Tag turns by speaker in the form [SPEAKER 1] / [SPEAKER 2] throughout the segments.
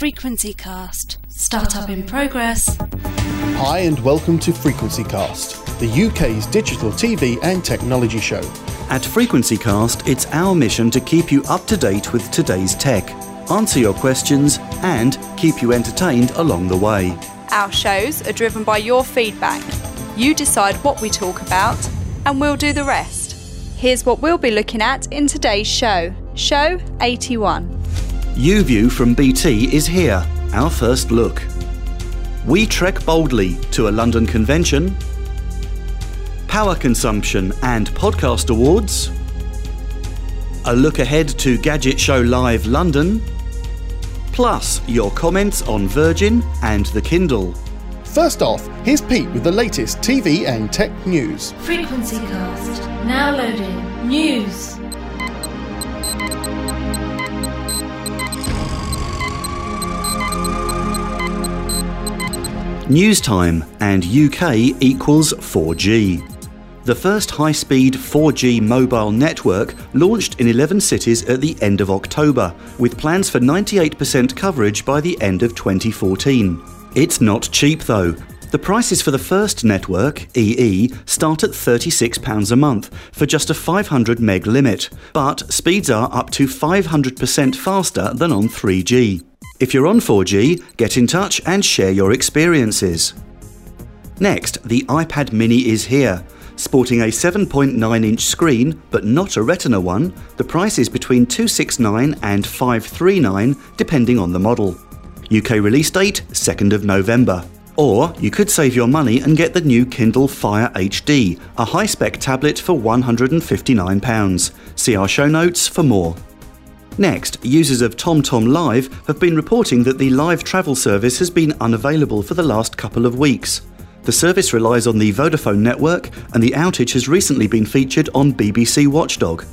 [SPEAKER 1] Frequency Cast. Startup in progress.
[SPEAKER 2] Hi, and welcome to Frequency Cast, the UK's digital TV and technology show.
[SPEAKER 3] At Frequency Cast, it's our mission to keep you up to date with today's tech, answer your questions, and keep you entertained along the way.
[SPEAKER 4] Our shows are driven by your feedback. You decide what we talk about, and we'll do the rest. Here's what we'll be looking at in today's show, Show 81.
[SPEAKER 3] YouView from BT is here, our first look. We trek boldly to a London convention, power consumption and podcast awards, a look ahead to Gadget Show Live London, plus your comments on Virgin and the Kindle.
[SPEAKER 2] First off, here's Pete with the latest TV and tech news.
[SPEAKER 1] Frequency Cast. Now loading. News.
[SPEAKER 3] News time and UK equals 4G. The first high speed 4G mobile network launched in 11 cities at the end of October, with plans for 98% coverage by the end of 2014. It's not cheap though. The prices for the first network, EE, start at £36 a month for just a 500 meg limit, but speeds are up to 500% faster than on 3G. If you're on 4G, get in touch and share your experiences. Next, the iPad mini is here. Sporting a 7.9 inch screen, but not a Retina one, the price is between 269 and 539 depending on the model. UK release date 2nd of November. Or you could save your money and get the new Kindle Fire HD, a high spec tablet for £159. See our show notes for more. Next, users of TomTom Live have been reporting that the live travel service has been unavailable for the last couple of weeks. The service relies on the Vodafone network, and the outage has recently been featured on BBC Watchdog.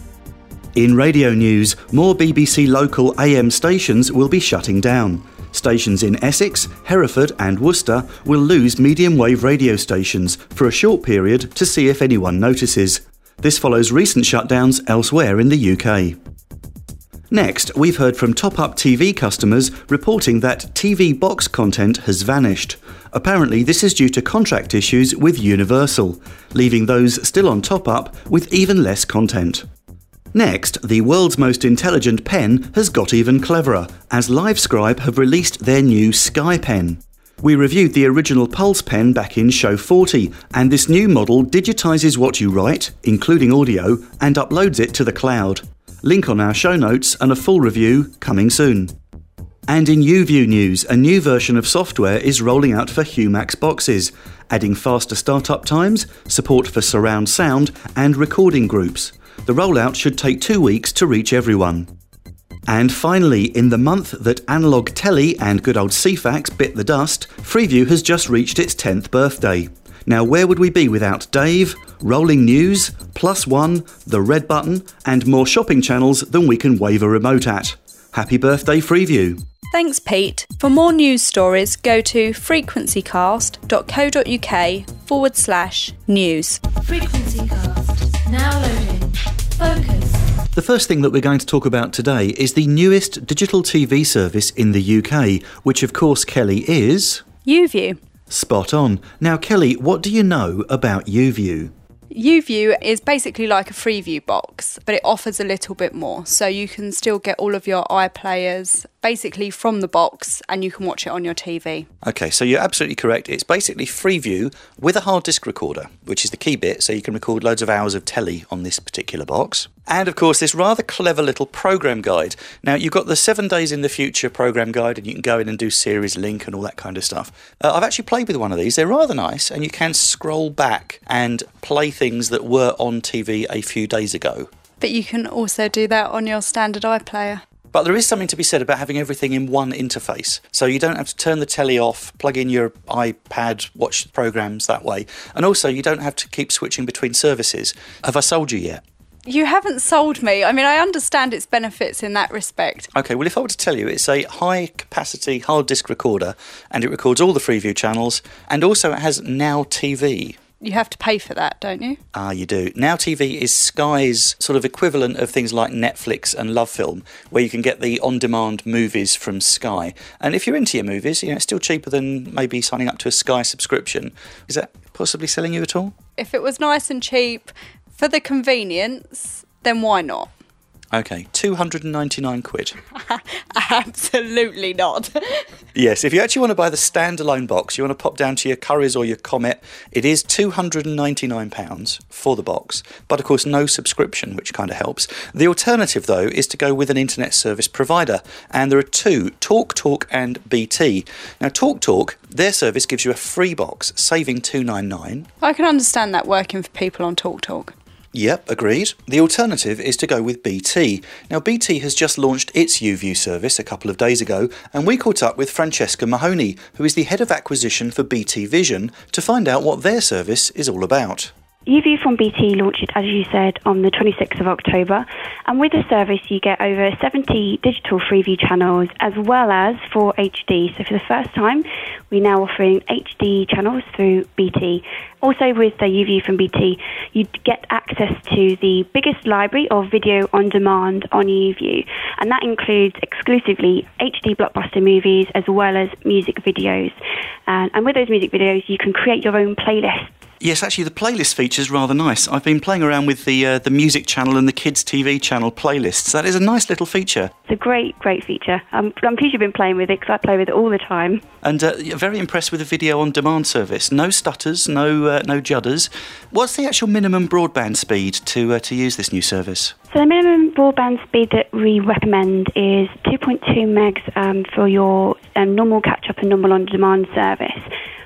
[SPEAKER 3] In radio news, more BBC local AM stations will be shutting down. Stations in Essex, Hereford, and Worcester will lose medium wave radio stations for a short period to see if anyone notices. This follows recent shutdowns elsewhere in the UK. Next, we've heard from top up TV customers reporting that TV box content has vanished. Apparently, this is due to contract issues with Universal, leaving those still on top up with even less content. Next, the world's most intelligent pen has got even cleverer, as LiveScribe have released their new Sky Pen. We reviewed the original Pulse pen back in Show 40, and this new model digitises what you write, including audio, and uploads it to the cloud. Link on our show notes and a full review coming soon. And in YouView news, a new version of software is rolling out for Humax boxes, adding faster startup times, support for surround sound, and recording groups. The rollout should take two weeks to reach everyone. And finally, in the month that analog telly and good old Ceefax bit the dust, Freeview has just reached its 10th birthday. Now, where would we be without Dave, rolling news, plus one, the red button, and more shopping channels than we can wave a remote at? Happy birthday, Freeview!
[SPEAKER 4] Thanks, Pete. For more news stories, go to frequencycast.co.uk forward slash news.
[SPEAKER 1] Frequencycast, Now loading. Focus.
[SPEAKER 3] The first thing that we're going to talk about today is the newest digital TV service in the UK, which of course, Kelly, is.
[SPEAKER 4] YouView.
[SPEAKER 3] Spot on. Now, Kelly, what do you know about YouView?
[SPEAKER 4] YouView is basically like a Freeview box, but it offers a little bit more. So you can still get all of your iPlayers basically from the box and you can watch it on your TV.
[SPEAKER 3] Okay, so you're absolutely correct. It's basically Freeview with a hard disk recorder, which is the key bit, so you can record loads of hours of telly on this particular box. And of course, this rather clever little program guide. Now, you've got the seven days in the future program guide, and you can go in and do series link and all that kind of stuff. Uh, I've actually played with one of these, they're rather nice, and you can scroll back and play things that were on TV a few days ago.
[SPEAKER 4] But you can also do that on your standard iPlayer.
[SPEAKER 3] But there is something to be said about having everything in one interface. So you don't have to turn the telly off, plug in your iPad, watch programs that way. And also, you don't have to keep switching between services. Have I sold you yet?
[SPEAKER 4] You haven't sold me. I mean, I understand its benefits in that respect.
[SPEAKER 3] Okay, well, if I were to tell you, it's a high capacity hard disk recorder and it records all the Freeview channels and also it has Now TV.
[SPEAKER 4] You have to pay for that, don't you?
[SPEAKER 3] Ah, you do. Now TV is Sky's sort of equivalent of things like Netflix and Love Film, where you can get the on-demand movies from Sky. And if you're into your movies, you know, it's still cheaper than maybe signing up to a Sky subscription. Is that possibly selling you at all?
[SPEAKER 4] If it was nice and cheap for the convenience, then why not?
[SPEAKER 3] Okay, 299 quid.
[SPEAKER 4] Absolutely not.
[SPEAKER 3] yes, if you actually want to buy the standalone box, you want to pop down to your Currys or your Comet, it is £299 for the box, but of course, no subscription, which kind of helps. The alternative, though, is to go with an internet service provider, and there are two TalkTalk Talk and BT. Now, TalkTalk, Talk, their service gives you a free box, saving 299
[SPEAKER 4] I can understand that working for people on TalkTalk. Talk.
[SPEAKER 3] Yep, agreed. The alternative is to go with BT. Now, BT has just launched its YouView service a couple of days ago, and we caught up with Francesca Mahoney, who is the head of acquisition for BT Vision, to find out what their service is all about.
[SPEAKER 5] YouView from BT launched as you said, on the 26th of October. And with the service, you get over 70 digital Freeview channels as well as 4 HD. So for the first time, we're now offering HD channels through BT. Also, with the YouView from BT, you get access to the biggest library of video on demand on YouView. And that includes exclusively HD blockbuster movies as well as music videos. And, and with those music videos, you can create your own playlists
[SPEAKER 3] Yes, actually, the playlist feature is rather nice. I've been playing around with the uh, the music channel and the kids' TV channel playlists. That is a nice little feature.
[SPEAKER 5] It's a great, great feature. I'm, I'm pleased you've been playing with it because I play with it all the time.
[SPEAKER 3] And uh, very impressed with the video on demand service. No stutters, no uh, no judders. What's the actual minimum broadband speed to uh, to use this new service?
[SPEAKER 5] So the minimum broadband speed that we recommend is 2.2 megs um, for your um, normal catch-up and normal on-demand service.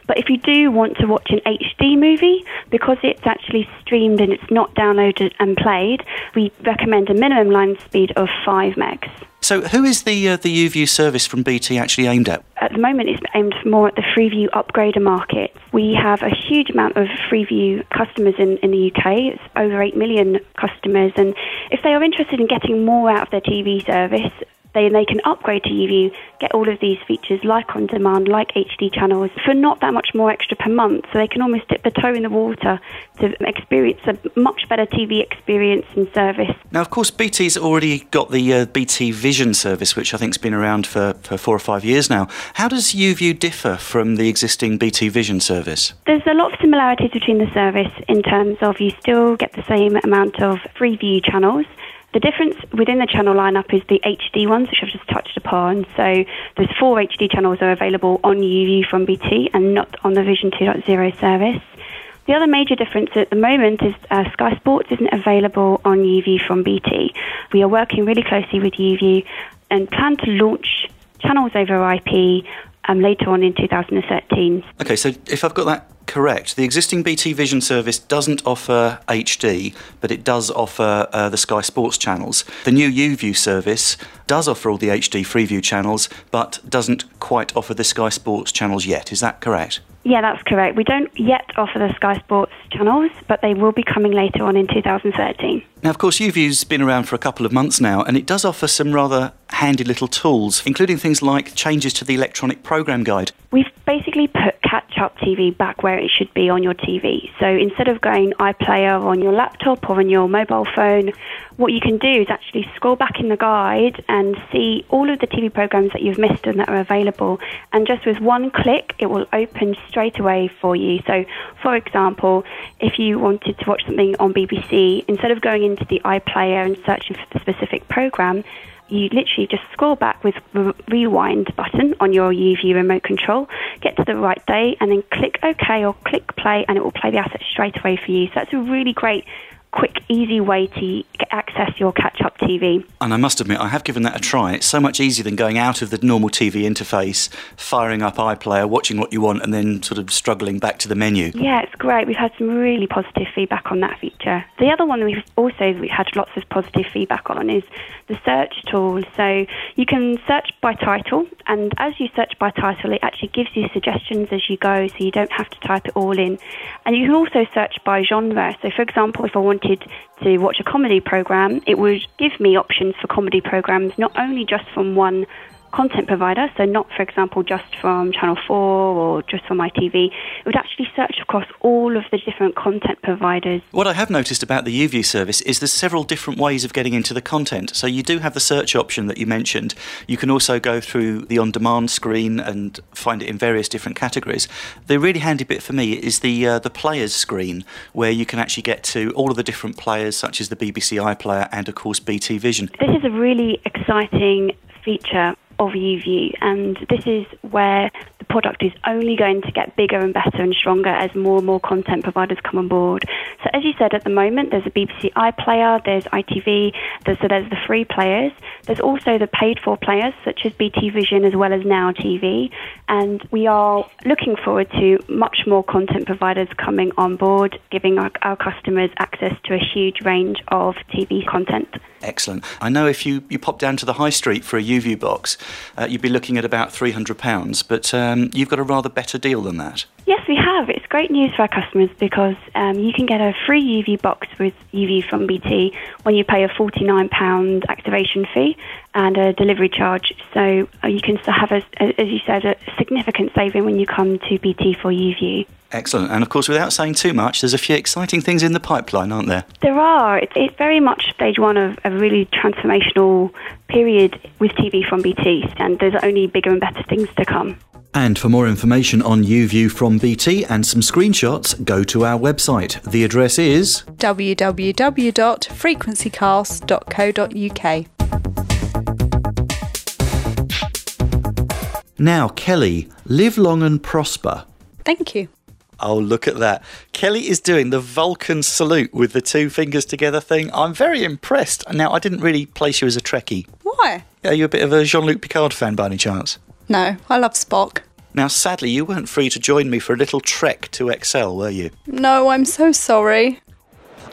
[SPEAKER 5] But if you do want to watch an HD movie, because it's actually streamed and it's not downloaded and played, we recommend a minimum line speed of 5 megs.
[SPEAKER 3] So, who is the uh, the YouView service from BT actually aimed at?
[SPEAKER 5] At the moment, it's aimed more at the Freeview upgrader market. We have a huge amount of Freeview customers in, in the UK. It's over 8 million customers. And if they are interested in getting more out of their TV service, they, they can upgrade to YouView, get all of these features like on demand, like HD channels, for not that much more extra per month. So they can almost dip the toe in the water to experience a much better TV experience and service.
[SPEAKER 3] Now, of course, BT's already got the uh, BT Vision service, which I think has been around for, for four or five years now. How does YouView differ from the existing BT Vision service?
[SPEAKER 5] There's a lot of similarities between the service in terms of you still get the same amount of Freeview channels. The difference within the channel lineup is the HD ones, which I've just touched upon. So there's four HD channels are available on YouView from BT and not on the Vision 2.0 service. The other major difference at the moment is uh, Sky Sports isn't available on YouView from BT. We are working really closely with YouView and plan to launch channels over IP um, later on in 2013.
[SPEAKER 3] Okay, so if I've got that correct. The existing BT Vision service doesn't offer HD, but it does offer uh, the Sky Sports channels. The new YouView service does offer all the HD Freeview channels, but doesn't quite offer the Sky Sports channels yet. Is that correct?
[SPEAKER 5] Yeah, that's correct. We don't yet offer the Sky Sports channels, but they will be coming later on in 2013.
[SPEAKER 3] Now, of course, YouView's been around for a couple of months now, and it does offer some rather handy little tools, including things like changes to the electronic program guide.
[SPEAKER 5] We've basically put catch up TV back where it should be on your TV. So instead of going iPlayer on your laptop or on your mobile phone, what you can do is actually scroll back in the guide and see all of the TV programs that you've missed and that are available. And just with one click, it will open straight away for you. So, for example, if you wanted to watch something on BBC, instead of going into the iPlayer and searching for the specific program, you literally just scroll back with the rewind button on your YouView remote control, get to the right day, and then click OK or click play, and it will play the asset straight away for you. So that's a really great quick, easy way to access your catch up TV.
[SPEAKER 3] And I must admit, I have given that a try. It's so much easier than going out of the normal TV interface, firing up iPlayer, watching what you want, and then sort of struggling back to the menu.
[SPEAKER 5] Yeah, it's great. We've had some really positive feedback on that feature. The other one we've also we had lots of positive feedback on is the search tool. So you can search by title, and as you search by title, it actually gives you suggestions as you go, so you don't have to type it all in. And you can also search by genre. So, for example, if I want wanted to watch a comedy program, it would give me options for comedy programs, not only just from one content provider, so not, for example, just from Channel 4 or just from ITV. It would actually search across all of the different content providers.
[SPEAKER 3] What I have noticed about the YouView service is there's several different ways of getting into the content. So you do have the search option that you mentioned. You can also go through the on-demand screen and find it in various different categories. The really handy bit for me is the uh, the players screen, where you can actually get to all of the different players, such as the BBC iPlayer and, of course, BT Vision.
[SPEAKER 5] This is a really exciting feature of YouView, and this is where the product is only going to get bigger and better and stronger as more and more content providers come on board. So, as you said, at the moment, there's a BBC iPlayer, there's ITV, there's, so there's the free players. There's also the paid for players, such as BT Vision as well as Now TV. And we are looking forward to much more content providers coming on board, giving our, our customers access to a huge range of TV content.
[SPEAKER 3] Excellent. I know if you, you pop down to the high street for a YouView box, uh, you'd be looking at about £300, but um, you've got a rather better deal than that.
[SPEAKER 5] Yes, we have. It's great news for our customers because um, you can get a free YouView box with YouView from BT when you pay a £49 activation fee and a delivery charge. So uh, you can still have, a, as you said, a significant saving when you come to BT for YouView.
[SPEAKER 3] Excellent. And of course, without saying too much, there's a few exciting things in the pipeline, aren't there?
[SPEAKER 5] There are. It's, it's very much stage one of a really transformational period with TV from BT, and there's only bigger and better things to come.
[SPEAKER 3] And for more information on YouView from BT and some screenshots, go to our website. The address is
[SPEAKER 4] www.frequencycast.co.uk.
[SPEAKER 3] Now, Kelly, live long and prosper.
[SPEAKER 4] Thank you.
[SPEAKER 3] Oh, look at that. Kelly is doing the Vulcan salute with the two fingers together thing. I'm very impressed. Now, I didn't really place you as a Trekkie.
[SPEAKER 4] Why?
[SPEAKER 3] Are you a bit of a Jean Luc Picard fan by any chance?
[SPEAKER 4] No, I love Spock.
[SPEAKER 3] Now, sadly, you weren't free to join me for a little trek to Excel, were you?
[SPEAKER 4] No, I'm so sorry.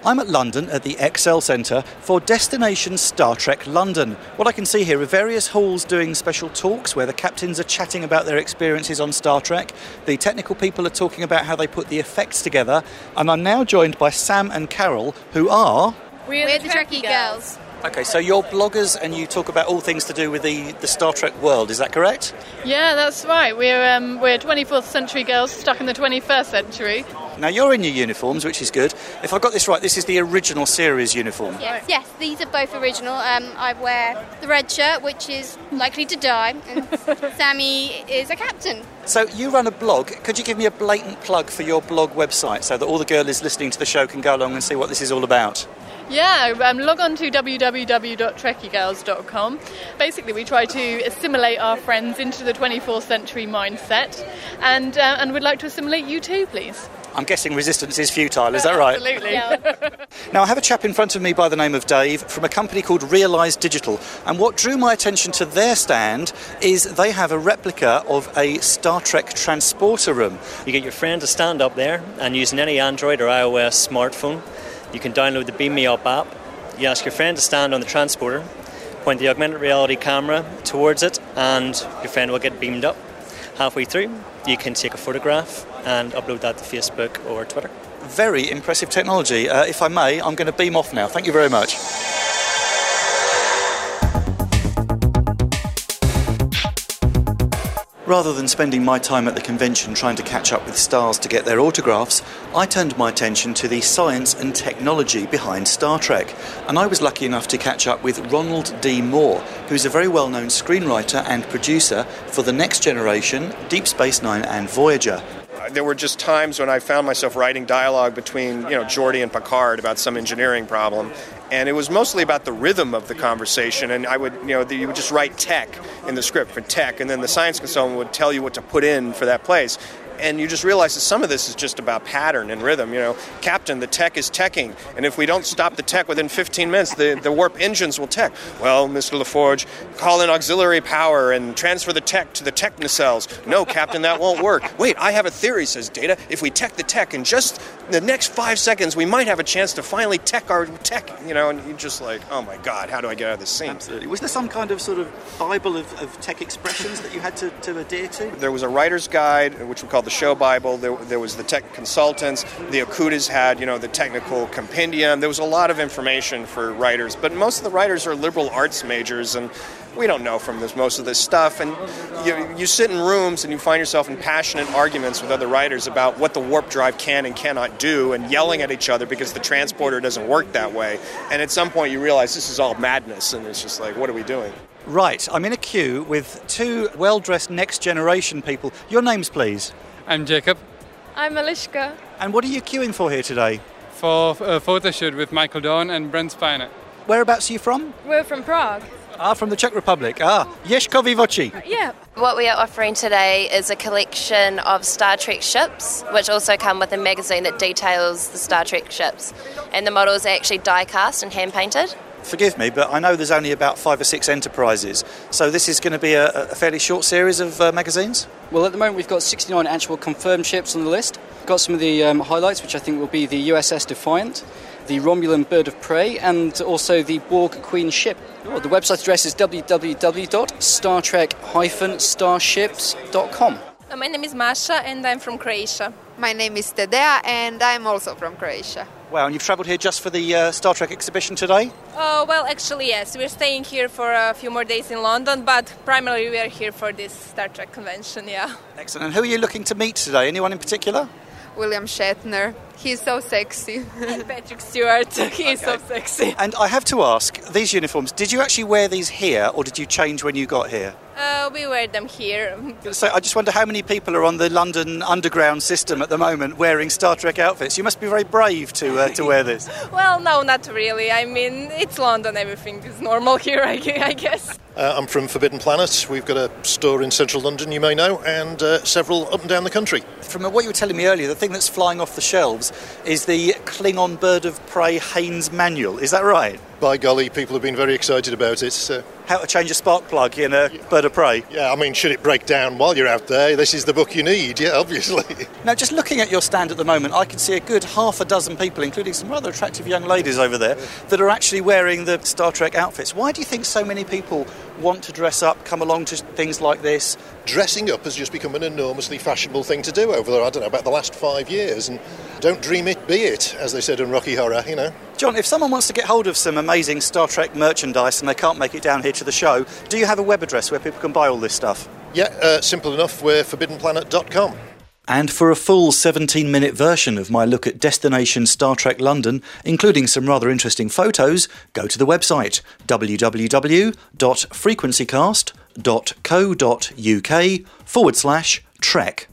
[SPEAKER 3] I'm at London at the Excel Centre for Destination Star Trek London. What I can see here are various halls doing special talks where the captains are chatting about their experiences on Star Trek. The technical people are talking about how they put the effects together. And I'm now joined by Sam and Carol, who are.
[SPEAKER 6] We're, We're the, the Trekkie girls. Girls.
[SPEAKER 3] Okay, so you're bloggers and you talk about all things to do with the, the Star Trek world, is that correct?
[SPEAKER 6] Yeah, that's right. We're, um, we're 24th century girls stuck in the 21st century.
[SPEAKER 3] Now you're in your uniforms, which is good. If I got this right, this is the original series uniform.
[SPEAKER 7] Yes, yes these are both original. Um, I wear the red shirt, which is likely to die, and Sammy is a captain.
[SPEAKER 3] So you run a blog. Could you give me a blatant plug for your blog website so that all the girlies listening to the show can go along and see what this is all about?
[SPEAKER 6] Yeah, um, log on to www.trekkiegirls.com. Basically, we try to assimilate our friends into the 24th century mindset, and uh, and we'd like to assimilate you too, please.
[SPEAKER 3] I'm guessing resistance is futile, is that right?
[SPEAKER 6] Absolutely.
[SPEAKER 3] now, I have a chap in front of me by the name of Dave from a company called Realize Digital, and what drew my attention to their stand is they have a replica of a Star Trek transporter room.
[SPEAKER 8] You get your friend to stand up there and using any Android or iOS smartphone you can download the Beam Me Up app. You ask your friend to stand on the transporter, point the augmented reality camera towards it, and your friend will get beamed up. Halfway through, you can take a photograph and upload that to Facebook or Twitter.
[SPEAKER 3] Very impressive technology. Uh, if I may, I'm going to beam off now. Thank you very much. Rather than spending my time at the convention trying to catch up with stars to get their autographs, I turned my attention to the science and technology behind Star Trek. And I was lucky enough to catch up with Ronald D. Moore, who's a very well known screenwriter and producer for The Next Generation, Deep Space Nine, and Voyager
[SPEAKER 9] there were just times when I found myself writing dialogue between you know Geordi and Picard about some engineering problem, and it was mostly about the rhythm of the conversation. And I would, you know, you would just write tech in the script for tech, and then the science consultant would tell you what to put in for that place and you just realize that some of this is just about pattern and rhythm. You know, Captain, the tech is teching, and if we don't stop the tech within 15 minutes, the, the warp engines will tech. Well, Mr. LaForge, call in auxiliary power and transfer the tech to the tech nacelles. No, Captain, that won't work. Wait, I have a theory, says Data. If we tech the tech in just the next five seconds, we might have a chance to finally tech our tech. You know, and you're just like, oh my God, how do I get out of this scene?
[SPEAKER 3] Absolutely. Was there some kind of sort of Bible of, of tech expressions that you had to, to adhere to?
[SPEAKER 9] There was a writer's guide, which we call the show Bible. There, there was the tech consultants. The Okudas had, you know, the technical compendium. There was a lot of information for writers, but most of the writers are liberal arts majors, and we don't know from this most of this stuff. And you, you sit in rooms and you find yourself in passionate arguments with other writers about what the warp drive can and cannot do, and yelling at each other because the transporter doesn't work that way. And at some point, you realize this is all madness, and it's just like, what are we doing?
[SPEAKER 3] Right, I'm in a queue with two well dressed next generation people. Your names, please.
[SPEAKER 10] I'm Jacob.
[SPEAKER 11] I'm Malishka.
[SPEAKER 3] And what are you queuing for here today?
[SPEAKER 10] For a photo shoot with Michael Dorn and Brent Spiner.
[SPEAKER 3] Whereabouts are you from?
[SPEAKER 11] We're from Prague.
[SPEAKER 3] Ah, from the Czech Republic. Ah, Yeshkovi Voci.
[SPEAKER 11] Yeah.
[SPEAKER 12] What we are offering today is a collection of Star Trek ships, which also come with a magazine that details the Star Trek ships. And the models are actually die cast and hand painted.
[SPEAKER 3] Forgive me, but I know there's only about five or six enterprises. So this is going to be a, a fairly short series of uh, magazines?
[SPEAKER 13] Well, at the moment, we've got 69 actual confirmed ships on the list. Got some of the um, highlights, which I think will be the USS Defiant, the Romulan Bird of Prey, and also the Borg Queen ship. Oh, the website address is www.startrek-starships.com.
[SPEAKER 14] Uh, My name is Masha and I'm from Croatia.
[SPEAKER 15] My name is Tedea and I'm also from Croatia.
[SPEAKER 3] Wow, and you've travelled here just for the uh, Star Trek exhibition today?
[SPEAKER 14] Oh, well, actually, yes. We're staying here for a few more days in London, but primarily we are here for this Star Trek convention, yeah.
[SPEAKER 3] Excellent. And who are you looking to meet today? Anyone in particular?
[SPEAKER 15] William Shatner. He's so sexy.
[SPEAKER 14] and Patrick Stewart. He's so sexy.
[SPEAKER 3] And I have to ask, these uniforms, did you actually wear these here or did you change when you got here?
[SPEAKER 14] Uh, we wear them here.
[SPEAKER 3] So I just wonder how many people are on the London Underground system at the moment wearing Star Trek outfits. You must be very brave to uh, to wear this.
[SPEAKER 14] Well, no, not really. I mean, it's London. Everything is normal here, I I guess.
[SPEAKER 16] Uh, I'm from Forbidden Planet. We've got a store in central London, you may know, and uh, several up and down the country.
[SPEAKER 3] From what you were telling me earlier, the thing that's flying off the shelves is the Klingon Bird of Prey Haynes Manual. Is that right?
[SPEAKER 16] By golly, people have been very excited about it. So.
[SPEAKER 3] How to change a spark plug in a bird of prey?
[SPEAKER 16] Yeah, I mean, should it break down while you're out there? This is the book you need, yeah, obviously.
[SPEAKER 3] Now, just looking at your stand at the moment, I can see a good half a dozen people, including some rather attractive young ladies over there, that are actually wearing the Star Trek outfits. Why do you think so many people want to dress up, come along to things like this?
[SPEAKER 16] Dressing up has just become an enormously fashionable thing to do over, there. I don't know, about the last five years. And don't dream it, be it, as they said in Rocky Horror, you know.
[SPEAKER 3] John, if someone wants to get hold of some amazing Star Trek merchandise and they can't make it down here to the show, do you have a web address where people can buy all this stuff?
[SPEAKER 16] Yeah, uh, simple enough. We're forbiddenplanet.com.
[SPEAKER 3] And for a full 17 minute version of my look at Destination Star Trek London, including some rather interesting photos, go to the website www.frequencycast.co.uk forward slash trek.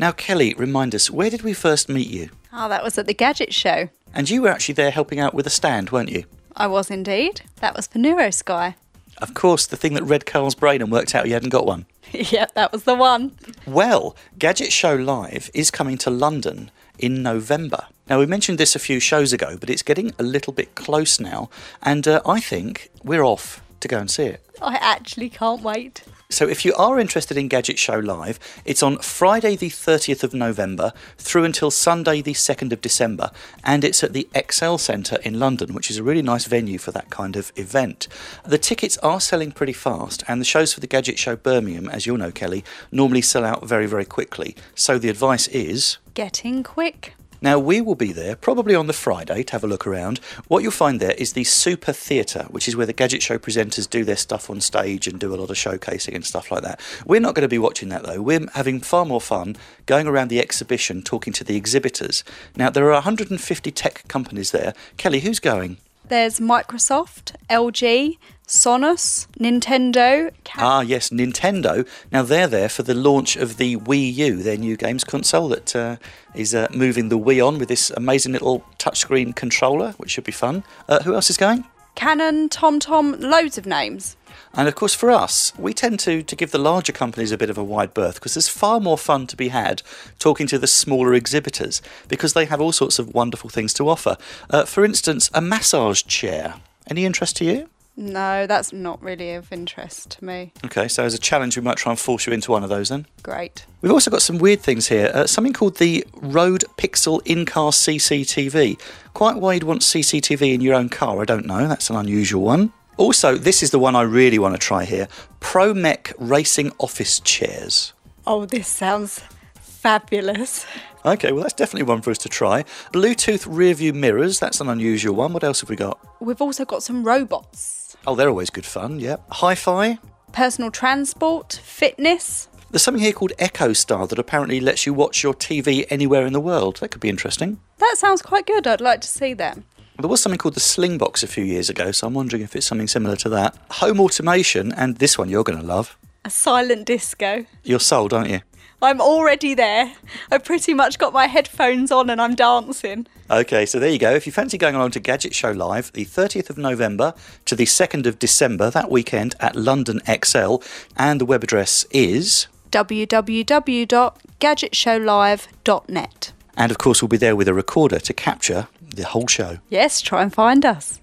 [SPEAKER 3] Now, Kelly, remind us, where did we first meet you?
[SPEAKER 4] Oh, that was at the Gadget Show.
[SPEAKER 3] And you were actually there helping out with a stand, weren't you?
[SPEAKER 4] I was indeed. That was for NeuroSky.
[SPEAKER 3] Of course, the thing that read Carl's brain and worked out he hadn't got one.
[SPEAKER 4] yep, that was the one.
[SPEAKER 3] Well, Gadget Show Live is coming to London in November. Now, we mentioned this a few shows ago, but it's getting a little bit close now, and uh, I think we're off to go and see it.
[SPEAKER 4] I actually can't wait.
[SPEAKER 3] So, if you are interested in Gadget Show Live, it's on Friday, the 30th of November, through until Sunday, the 2nd of December, and it's at the Excel Centre in London, which is a really nice venue for that kind of event. The tickets are selling pretty fast, and the shows for the Gadget Show Birmingham, as you'll know, Kelly, normally sell out very, very quickly. So, the advice is.
[SPEAKER 4] Getting quick.
[SPEAKER 3] Now, we will be there probably on the Friday to have a look around. What you'll find there is the Super Theatre, which is where the Gadget Show presenters do their stuff on stage and do a lot of showcasing and stuff like that. We're not going to be watching that though. We're having far more fun going around the exhibition talking to the exhibitors. Now, there are 150 tech companies there. Kelly, who's going?
[SPEAKER 4] There's Microsoft, LG, Sonos, Nintendo.
[SPEAKER 3] Ah, yes, Nintendo. Now they're there for the launch of the Wii U, their new games console that uh, is uh, moving the Wii on with this amazing little touchscreen controller, which should be fun. Uh, who else is going?
[SPEAKER 4] Canon, TomTom, loads of names.
[SPEAKER 3] And of course, for us, we tend to, to give the larger companies a bit of a wide berth because there's far more fun to be had talking to the smaller exhibitors because they have all sorts of wonderful things to offer. Uh, for instance, a massage chair. Any interest to you?
[SPEAKER 4] No, that's not really of interest to me.
[SPEAKER 3] Okay, so as a challenge, we might try and force you into one of those then.
[SPEAKER 4] Great.
[SPEAKER 3] We've also got some weird things here. Uh, something called the Rode Pixel in-car CCTV. Quite why you'd want CCTV in your own car, I don't know. That's an unusual one. Also, this is the one I really want to try here. ProMech Racing Office Chairs.
[SPEAKER 4] Oh, this sounds fabulous.
[SPEAKER 3] Okay, well, that's definitely one for us to try. Bluetooth rear view mirrors, that's an unusual one. What else have we got?
[SPEAKER 4] We've also got some robots,
[SPEAKER 3] Oh, they're always good fun, yeah. Hi fi.
[SPEAKER 4] personal transport, fitness.
[SPEAKER 3] There's something here called Echo Star that apparently lets you watch your TV anywhere in the world. That could be interesting.
[SPEAKER 4] That sounds quite good. I'd like to see that.
[SPEAKER 3] There was something called the Slingbox a few years ago, so I'm wondering if it's something similar to that. Home automation, and this one you're going to love.
[SPEAKER 4] A silent disco.
[SPEAKER 3] You're sold, aren't you?
[SPEAKER 4] I'm already there. I've pretty much got my headphones on and I'm dancing.
[SPEAKER 3] Okay, so there you go. If you fancy going along to Gadget Show Live, the 30th of November to the 2nd of December, that weekend at London Excel, and the web address is.
[SPEAKER 4] www.gadgetshowlive.net.
[SPEAKER 3] And of course, we'll be there with a recorder to capture the whole show.
[SPEAKER 4] Yes, try and find us.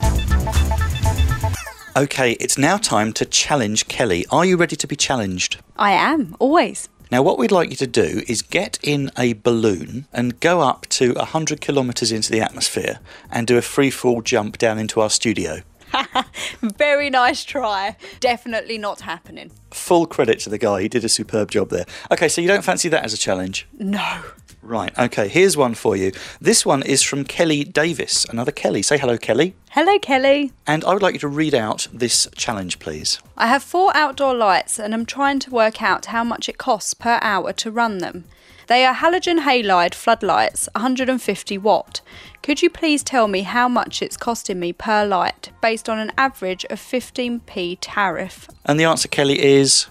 [SPEAKER 3] Okay, it's now time to challenge Kelly. Are you ready to be challenged?
[SPEAKER 4] I am, always.
[SPEAKER 3] Now, what we'd like you to do is get in a balloon and go up to 100 kilometres into the atmosphere and do a free fall jump down into our studio.
[SPEAKER 4] Very nice try. Definitely not happening.
[SPEAKER 3] Full credit to the guy, he did a superb job there. Okay, so you don't fancy that as a challenge?
[SPEAKER 4] No.
[SPEAKER 3] Right, okay, here's one for you. This one is from Kelly Davis. Another Kelly. Say hello, Kelly.
[SPEAKER 4] Hello, Kelly.
[SPEAKER 3] And I would like you to read out this challenge, please.
[SPEAKER 4] I have four outdoor lights and I'm trying to work out how much it costs per hour to run them. They are halogen halide floodlights, 150 watt. Could you please tell me how much it's costing me per light based on an average of 15p tariff?
[SPEAKER 3] And the answer, Kelly, is.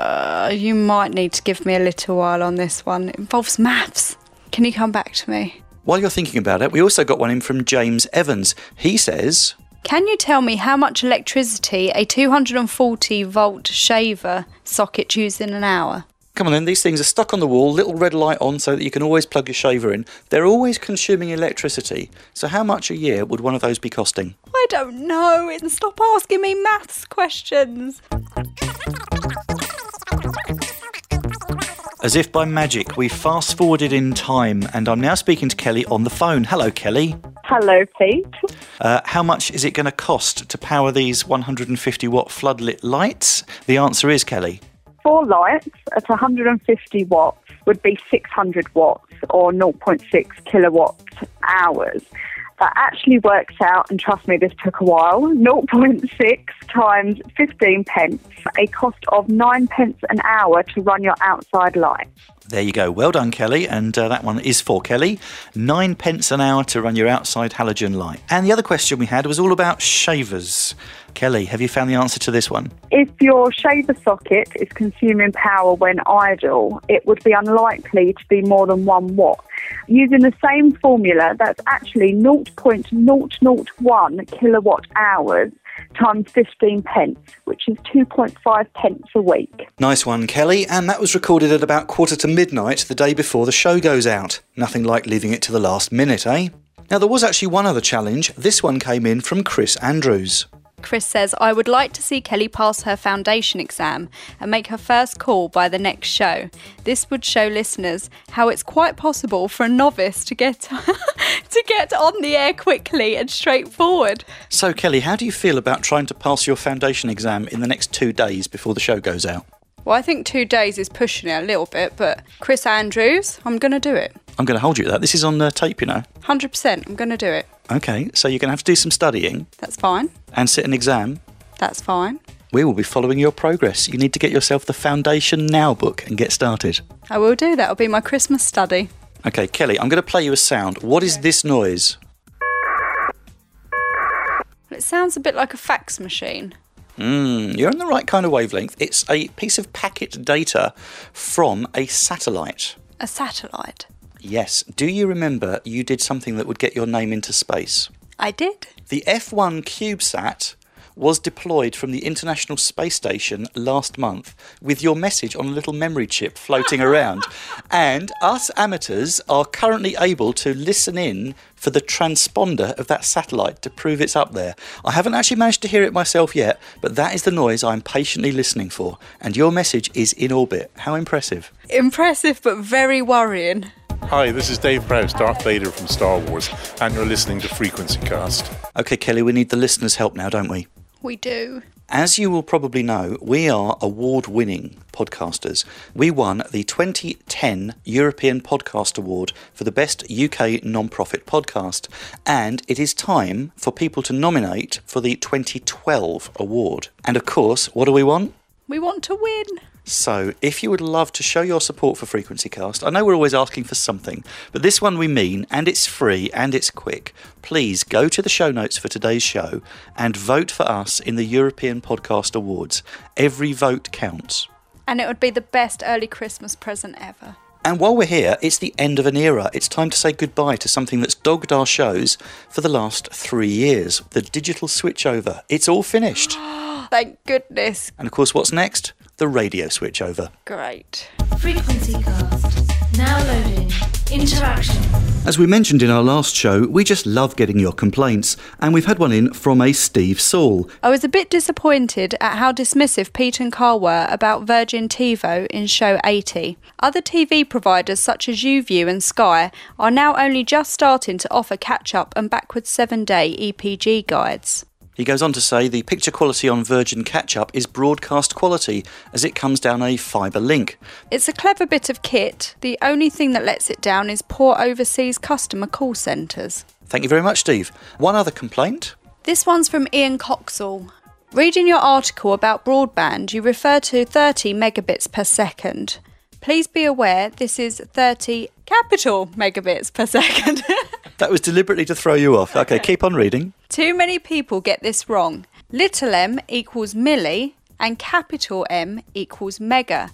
[SPEAKER 4] Uh, you might need to give me a little while on this one. It involves maths. Can you come back to me?
[SPEAKER 3] While you're thinking about it, we also got one in from James Evans. He says.
[SPEAKER 4] Can you tell me how much electricity a 240 volt shaver socket uses in an hour?
[SPEAKER 3] Come on then, these things are stuck on the wall, little red light on so that you can always plug your shaver in. They're always consuming electricity. So, how much a year would one of those be costing?
[SPEAKER 4] I don't know. And stop asking me maths questions.
[SPEAKER 3] As if by magic, we fast forwarded in time, and I'm now speaking to Kelly on the phone. Hello, Kelly.
[SPEAKER 17] Hello, Pete.
[SPEAKER 3] Uh, how much is it going to cost to power these 150 watt floodlit lights? The answer is Kelly.
[SPEAKER 17] Four lights at 150 watts would be 600 watts or 0.6 kilowatt hours. That actually works out, and trust me, this took a while, 0.6 times 15 pence, a cost of 9 pence an hour to run your outside lights.
[SPEAKER 3] There you go. Well done, Kelly. And uh, that one is for Kelly. Nine pence an hour to run your outside halogen light. And the other question we had was all about shavers. Kelly, have you found the answer to this one?
[SPEAKER 17] If your shaver socket is consuming power when idle, it would be unlikely to be more than one watt. Using the same formula, that's actually 0.001 kilowatt hours times 15 pence, which is 2.5 pence a week.
[SPEAKER 3] Nice one, Kelly. And that was recorded at about quarter to midnight the day before the show goes out. Nothing like leaving it to the last minute, eh? Now, there was actually one other challenge. This one came in from Chris Andrews.
[SPEAKER 4] Chris says, I would like to see Kelly pass her foundation exam and make her first call by the next show. This would show listeners how it's quite possible for a novice to get to get on the air quickly and straightforward.
[SPEAKER 3] So, Kelly, how do you feel about trying to pass your foundation exam in the next two days before the show goes out?
[SPEAKER 4] Well, I think two days is pushing it a little bit, but Chris Andrews, I'm going to do it.
[SPEAKER 3] I'm going to hold you to that. This is on uh, tape, you know.
[SPEAKER 4] 100%, I'm going to do it.
[SPEAKER 3] Okay, so you're going to have to do some studying
[SPEAKER 4] That's fine.
[SPEAKER 3] and sit an exam.
[SPEAKER 4] That's fine.
[SPEAKER 3] We will be following your progress. You need to get yourself the Foundation Now book and get started.
[SPEAKER 4] I will do that. It'll be my Christmas study.
[SPEAKER 3] Okay, Kelly, I'm going to play you a sound. What is this noise?
[SPEAKER 4] It sounds a bit like a fax machine.
[SPEAKER 3] Mm, you're on the right kind of wavelength. It's a piece of packet data from a satellite.
[SPEAKER 4] A satellite.
[SPEAKER 3] Yes. Do you remember you did something that would get your name into space?
[SPEAKER 4] I did.
[SPEAKER 3] The F1 CubeSat was deployed from the International Space Station last month with your message on a little memory chip floating around. And us amateurs are currently able to listen in for the transponder of that satellite to prove it's up there. I haven't actually managed to hear it myself yet, but that is the noise I'm patiently listening for. And your message is in orbit. How impressive!
[SPEAKER 4] Impressive, but very worrying.
[SPEAKER 18] Hi, this is Dave Prowse, Darth Vader from Star Wars, and you're listening to Frequency Cast.
[SPEAKER 3] Okay, Kelly, we need the listeners' help now, don't we?
[SPEAKER 4] We do.
[SPEAKER 3] As you will probably know, we are award winning podcasters. We won the 2010 European Podcast Award for the best UK non profit podcast, and it is time for people to nominate for the 2012 award. And of course, what do we want?
[SPEAKER 4] We want to win.
[SPEAKER 3] So, if you would love to show your support for Frequency Cast, I know we're always asking for something, but this one we mean, and it's free and it's quick. Please go to the show notes for today's show and vote for us in the European Podcast Awards. Every vote counts.
[SPEAKER 4] And it would be the best early Christmas present ever.
[SPEAKER 3] And while we're here, it's the end of an era. It's time to say goodbye to something that's dogged our shows for the last three years the digital switchover. It's all finished.
[SPEAKER 4] Thank goodness.
[SPEAKER 3] And of course, what's next? The radio switchover.
[SPEAKER 4] Great.
[SPEAKER 1] Frequency cast. Now loading. Interaction.
[SPEAKER 3] As we mentioned in our last show, we just love getting your complaints, and we've had one in from a Steve Saul.
[SPEAKER 4] I was a bit disappointed at how dismissive Pete and Carl were about Virgin TiVo in show 80. Other TV providers such as YouView and Sky are now only just starting to offer catch up and backwards seven day EPG guides.
[SPEAKER 3] He goes on to say the picture quality on Virgin Catch Up is broadcast quality as it comes down a fibre link.
[SPEAKER 4] It's a clever bit of kit. The only thing that lets it down is poor overseas customer call centres.
[SPEAKER 3] Thank you very much, Steve. One other complaint.
[SPEAKER 4] This one's from Ian Coxall. Reading your article about broadband, you refer to 30 megabits per second. Please be aware this is 30 capital megabits per second.
[SPEAKER 3] That was deliberately to throw you off. Okay, keep on reading.
[SPEAKER 4] Too many people get this wrong. Little m equals milli and capital M equals mega.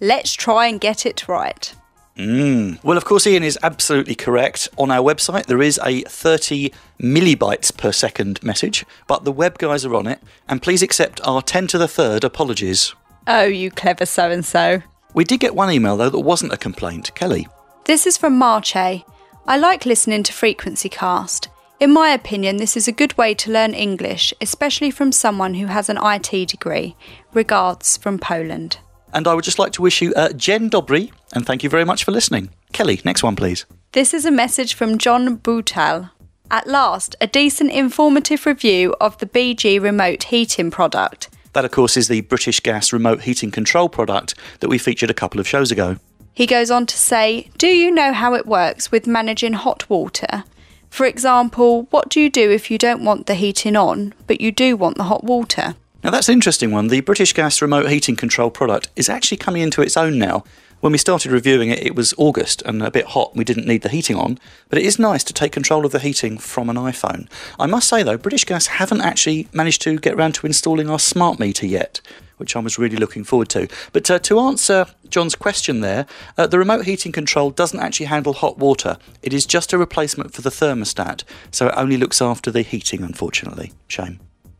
[SPEAKER 4] Let's try and get it right.
[SPEAKER 3] Mm. Well, of course, Ian is absolutely correct. On our website, there is a 30 millibytes per second message, but the web guys are on it, and please accept our 10 to the third apologies.
[SPEAKER 4] Oh, you clever so and so.
[SPEAKER 3] We did get one email, though, that wasn't a complaint. Kelly.
[SPEAKER 4] This is from Marche. I like listening to Frequency Cast. In my opinion, this is a good way to learn English, especially from someone who has an IT degree. Regards from Poland.
[SPEAKER 3] And I would just like to wish you uh, Jen Dobry, and thank you very much for listening. Kelly, next one, please.
[SPEAKER 4] This is a message from John Boutal. At last, a decent informative review of the BG remote heating product.
[SPEAKER 3] That, of course, is the British Gas remote heating control product that we featured a couple of shows ago.
[SPEAKER 4] He goes on to say, Do you know how it works with managing hot water? For example, what do you do if you don't want the heating on, but you do want the hot water?
[SPEAKER 3] Now, that's an interesting one. The British Gas remote heating control product is actually coming into its own now. When we started reviewing it, it was August and a bit hot. We didn't need the heating on, but it is nice to take control of the heating from an iPhone. I must say, though, British Gas haven't actually managed to get around to installing our smart meter yet, which I was really looking forward to. But uh, to answer John's question there, uh, the remote heating control doesn't actually handle hot water. It is just a replacement for the thermostat, so it only looks after the heating, unfortunately. Shame.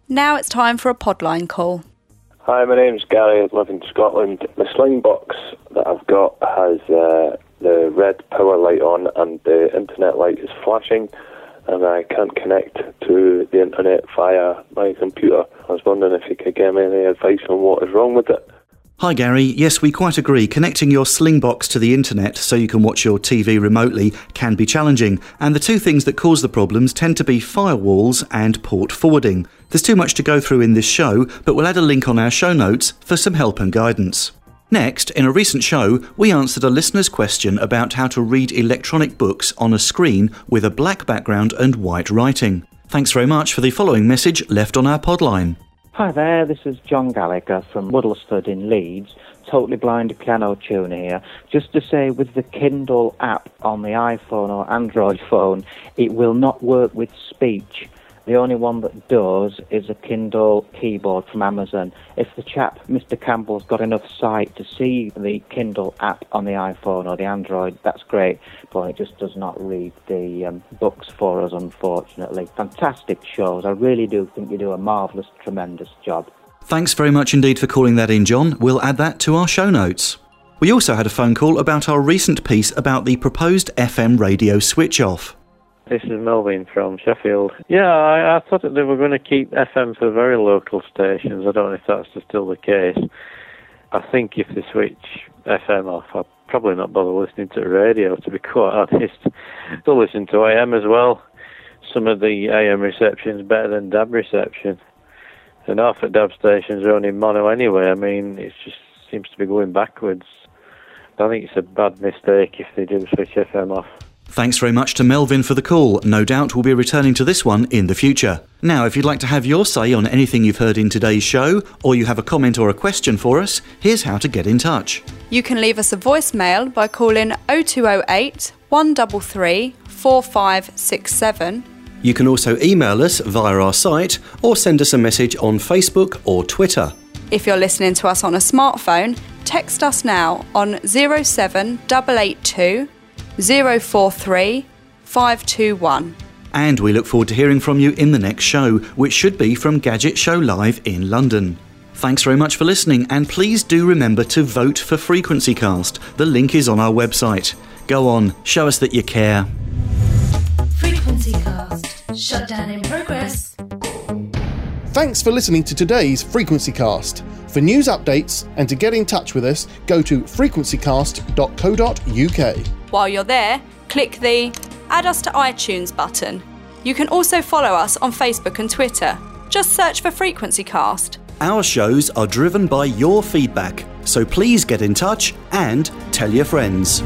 [SPEAKER 4] Now it's time for a podline call.
[SPEAKER 19] Hi, my name's Gary. I live in Scotland. The sling box that I've got has uh, the red power light on, and the internet light is flashing, and I can't connect to the internet via my computer. I was wondering if you could give me any advice on what is wrong with it.
[SPEAKER 3] Hi Gary, yes, we quite agree. Connecting your Slingbox to the internet so you can watch your TV remotely can be challenging, and the two things that cause the problems tend to be firewalls and port forwarding. There's too much to go through in this show, but we'll add a link on our show notes for some help and guidance. Next, in a recent show, we answered a listener's question about how to read electronic books on a screen with a black background and white writing. Thanks very much for the following message left on our podline.
[SPEAKER 20] Hi there, this is John Gallagher from Woodlesford in Leeds, totally blind piano tuner here. Just to say, with the Kindle app on the iPhone or Android phone, it will not work with speech. The only one that does is a Kindle keyboard from Amazon. If the chap, Mr. Campbell's got enough sight to see the Kindle app on the iPhone or the Android, that's great, but it just does not read the um, books for us, unfortunately. Fantastic shows. I really do think you do a marvellous, tremendous job.
[SPEAKER 3] Thanks very much indeed for calling that in, John. We'll add that to our show notes. We also had a phone call about our recent piece about the proposed FM radio switch off.
[SPEAKER 21] This is Melvin from Sheffield. Yeah, I, I thought that they were going to keep FM for very local stations. I don't know if that's still the case. I think if they switch FM off, I'll probably not bother listening to radio, to be quite honest. Still listen to AM as well. Some of the AM reception is better than DAB reception. And half the DAB stations are only mono anyway. I mean, it just seems to be going backwards. I think it's a bad mistake if they do switch FM off.
[SPEAKER 3] Thanks very much to Melvin for the call. No doubt we'll be returning to this one in the future. Now, if you'd like to have your say on anything you've heard in today's show, or you have a comment or a question for us, here's how to get in touch.
[SPEAKER 4] You can leave us a voicemail by calling 0208 133 4567.
[SPEAKER 3] You can also email us via our site or send us a message on Facebook or Twitter.
[SPEAKER 4] If you're listening to us on a smartphone, text us now on 07882 043 521.
[SPEAKER 3] And we look forward to hearing from you in the next show, which should be from Gadget Show Live in London. Thanks very much for listening, and please do remember to vote for Frequency Cast. The link is on our website. Go on, show us that you care.
[SPEAKER 1] Frequency Cast. Shutdown in progress.
[SPEAKER 22] Thanks for listening to today's Frequency Cast. For news updates and to get in touch with us, go to frequencycast.co.uk.
[SPEAKER 4] While you're there, click the Add Us to iTunes button. You can also follow us on Facebook and Twitter. Just search for Frequency Cast.
[SPEAKER 3] Our shows are driven by your feedback, so please get in touch and tell your friends.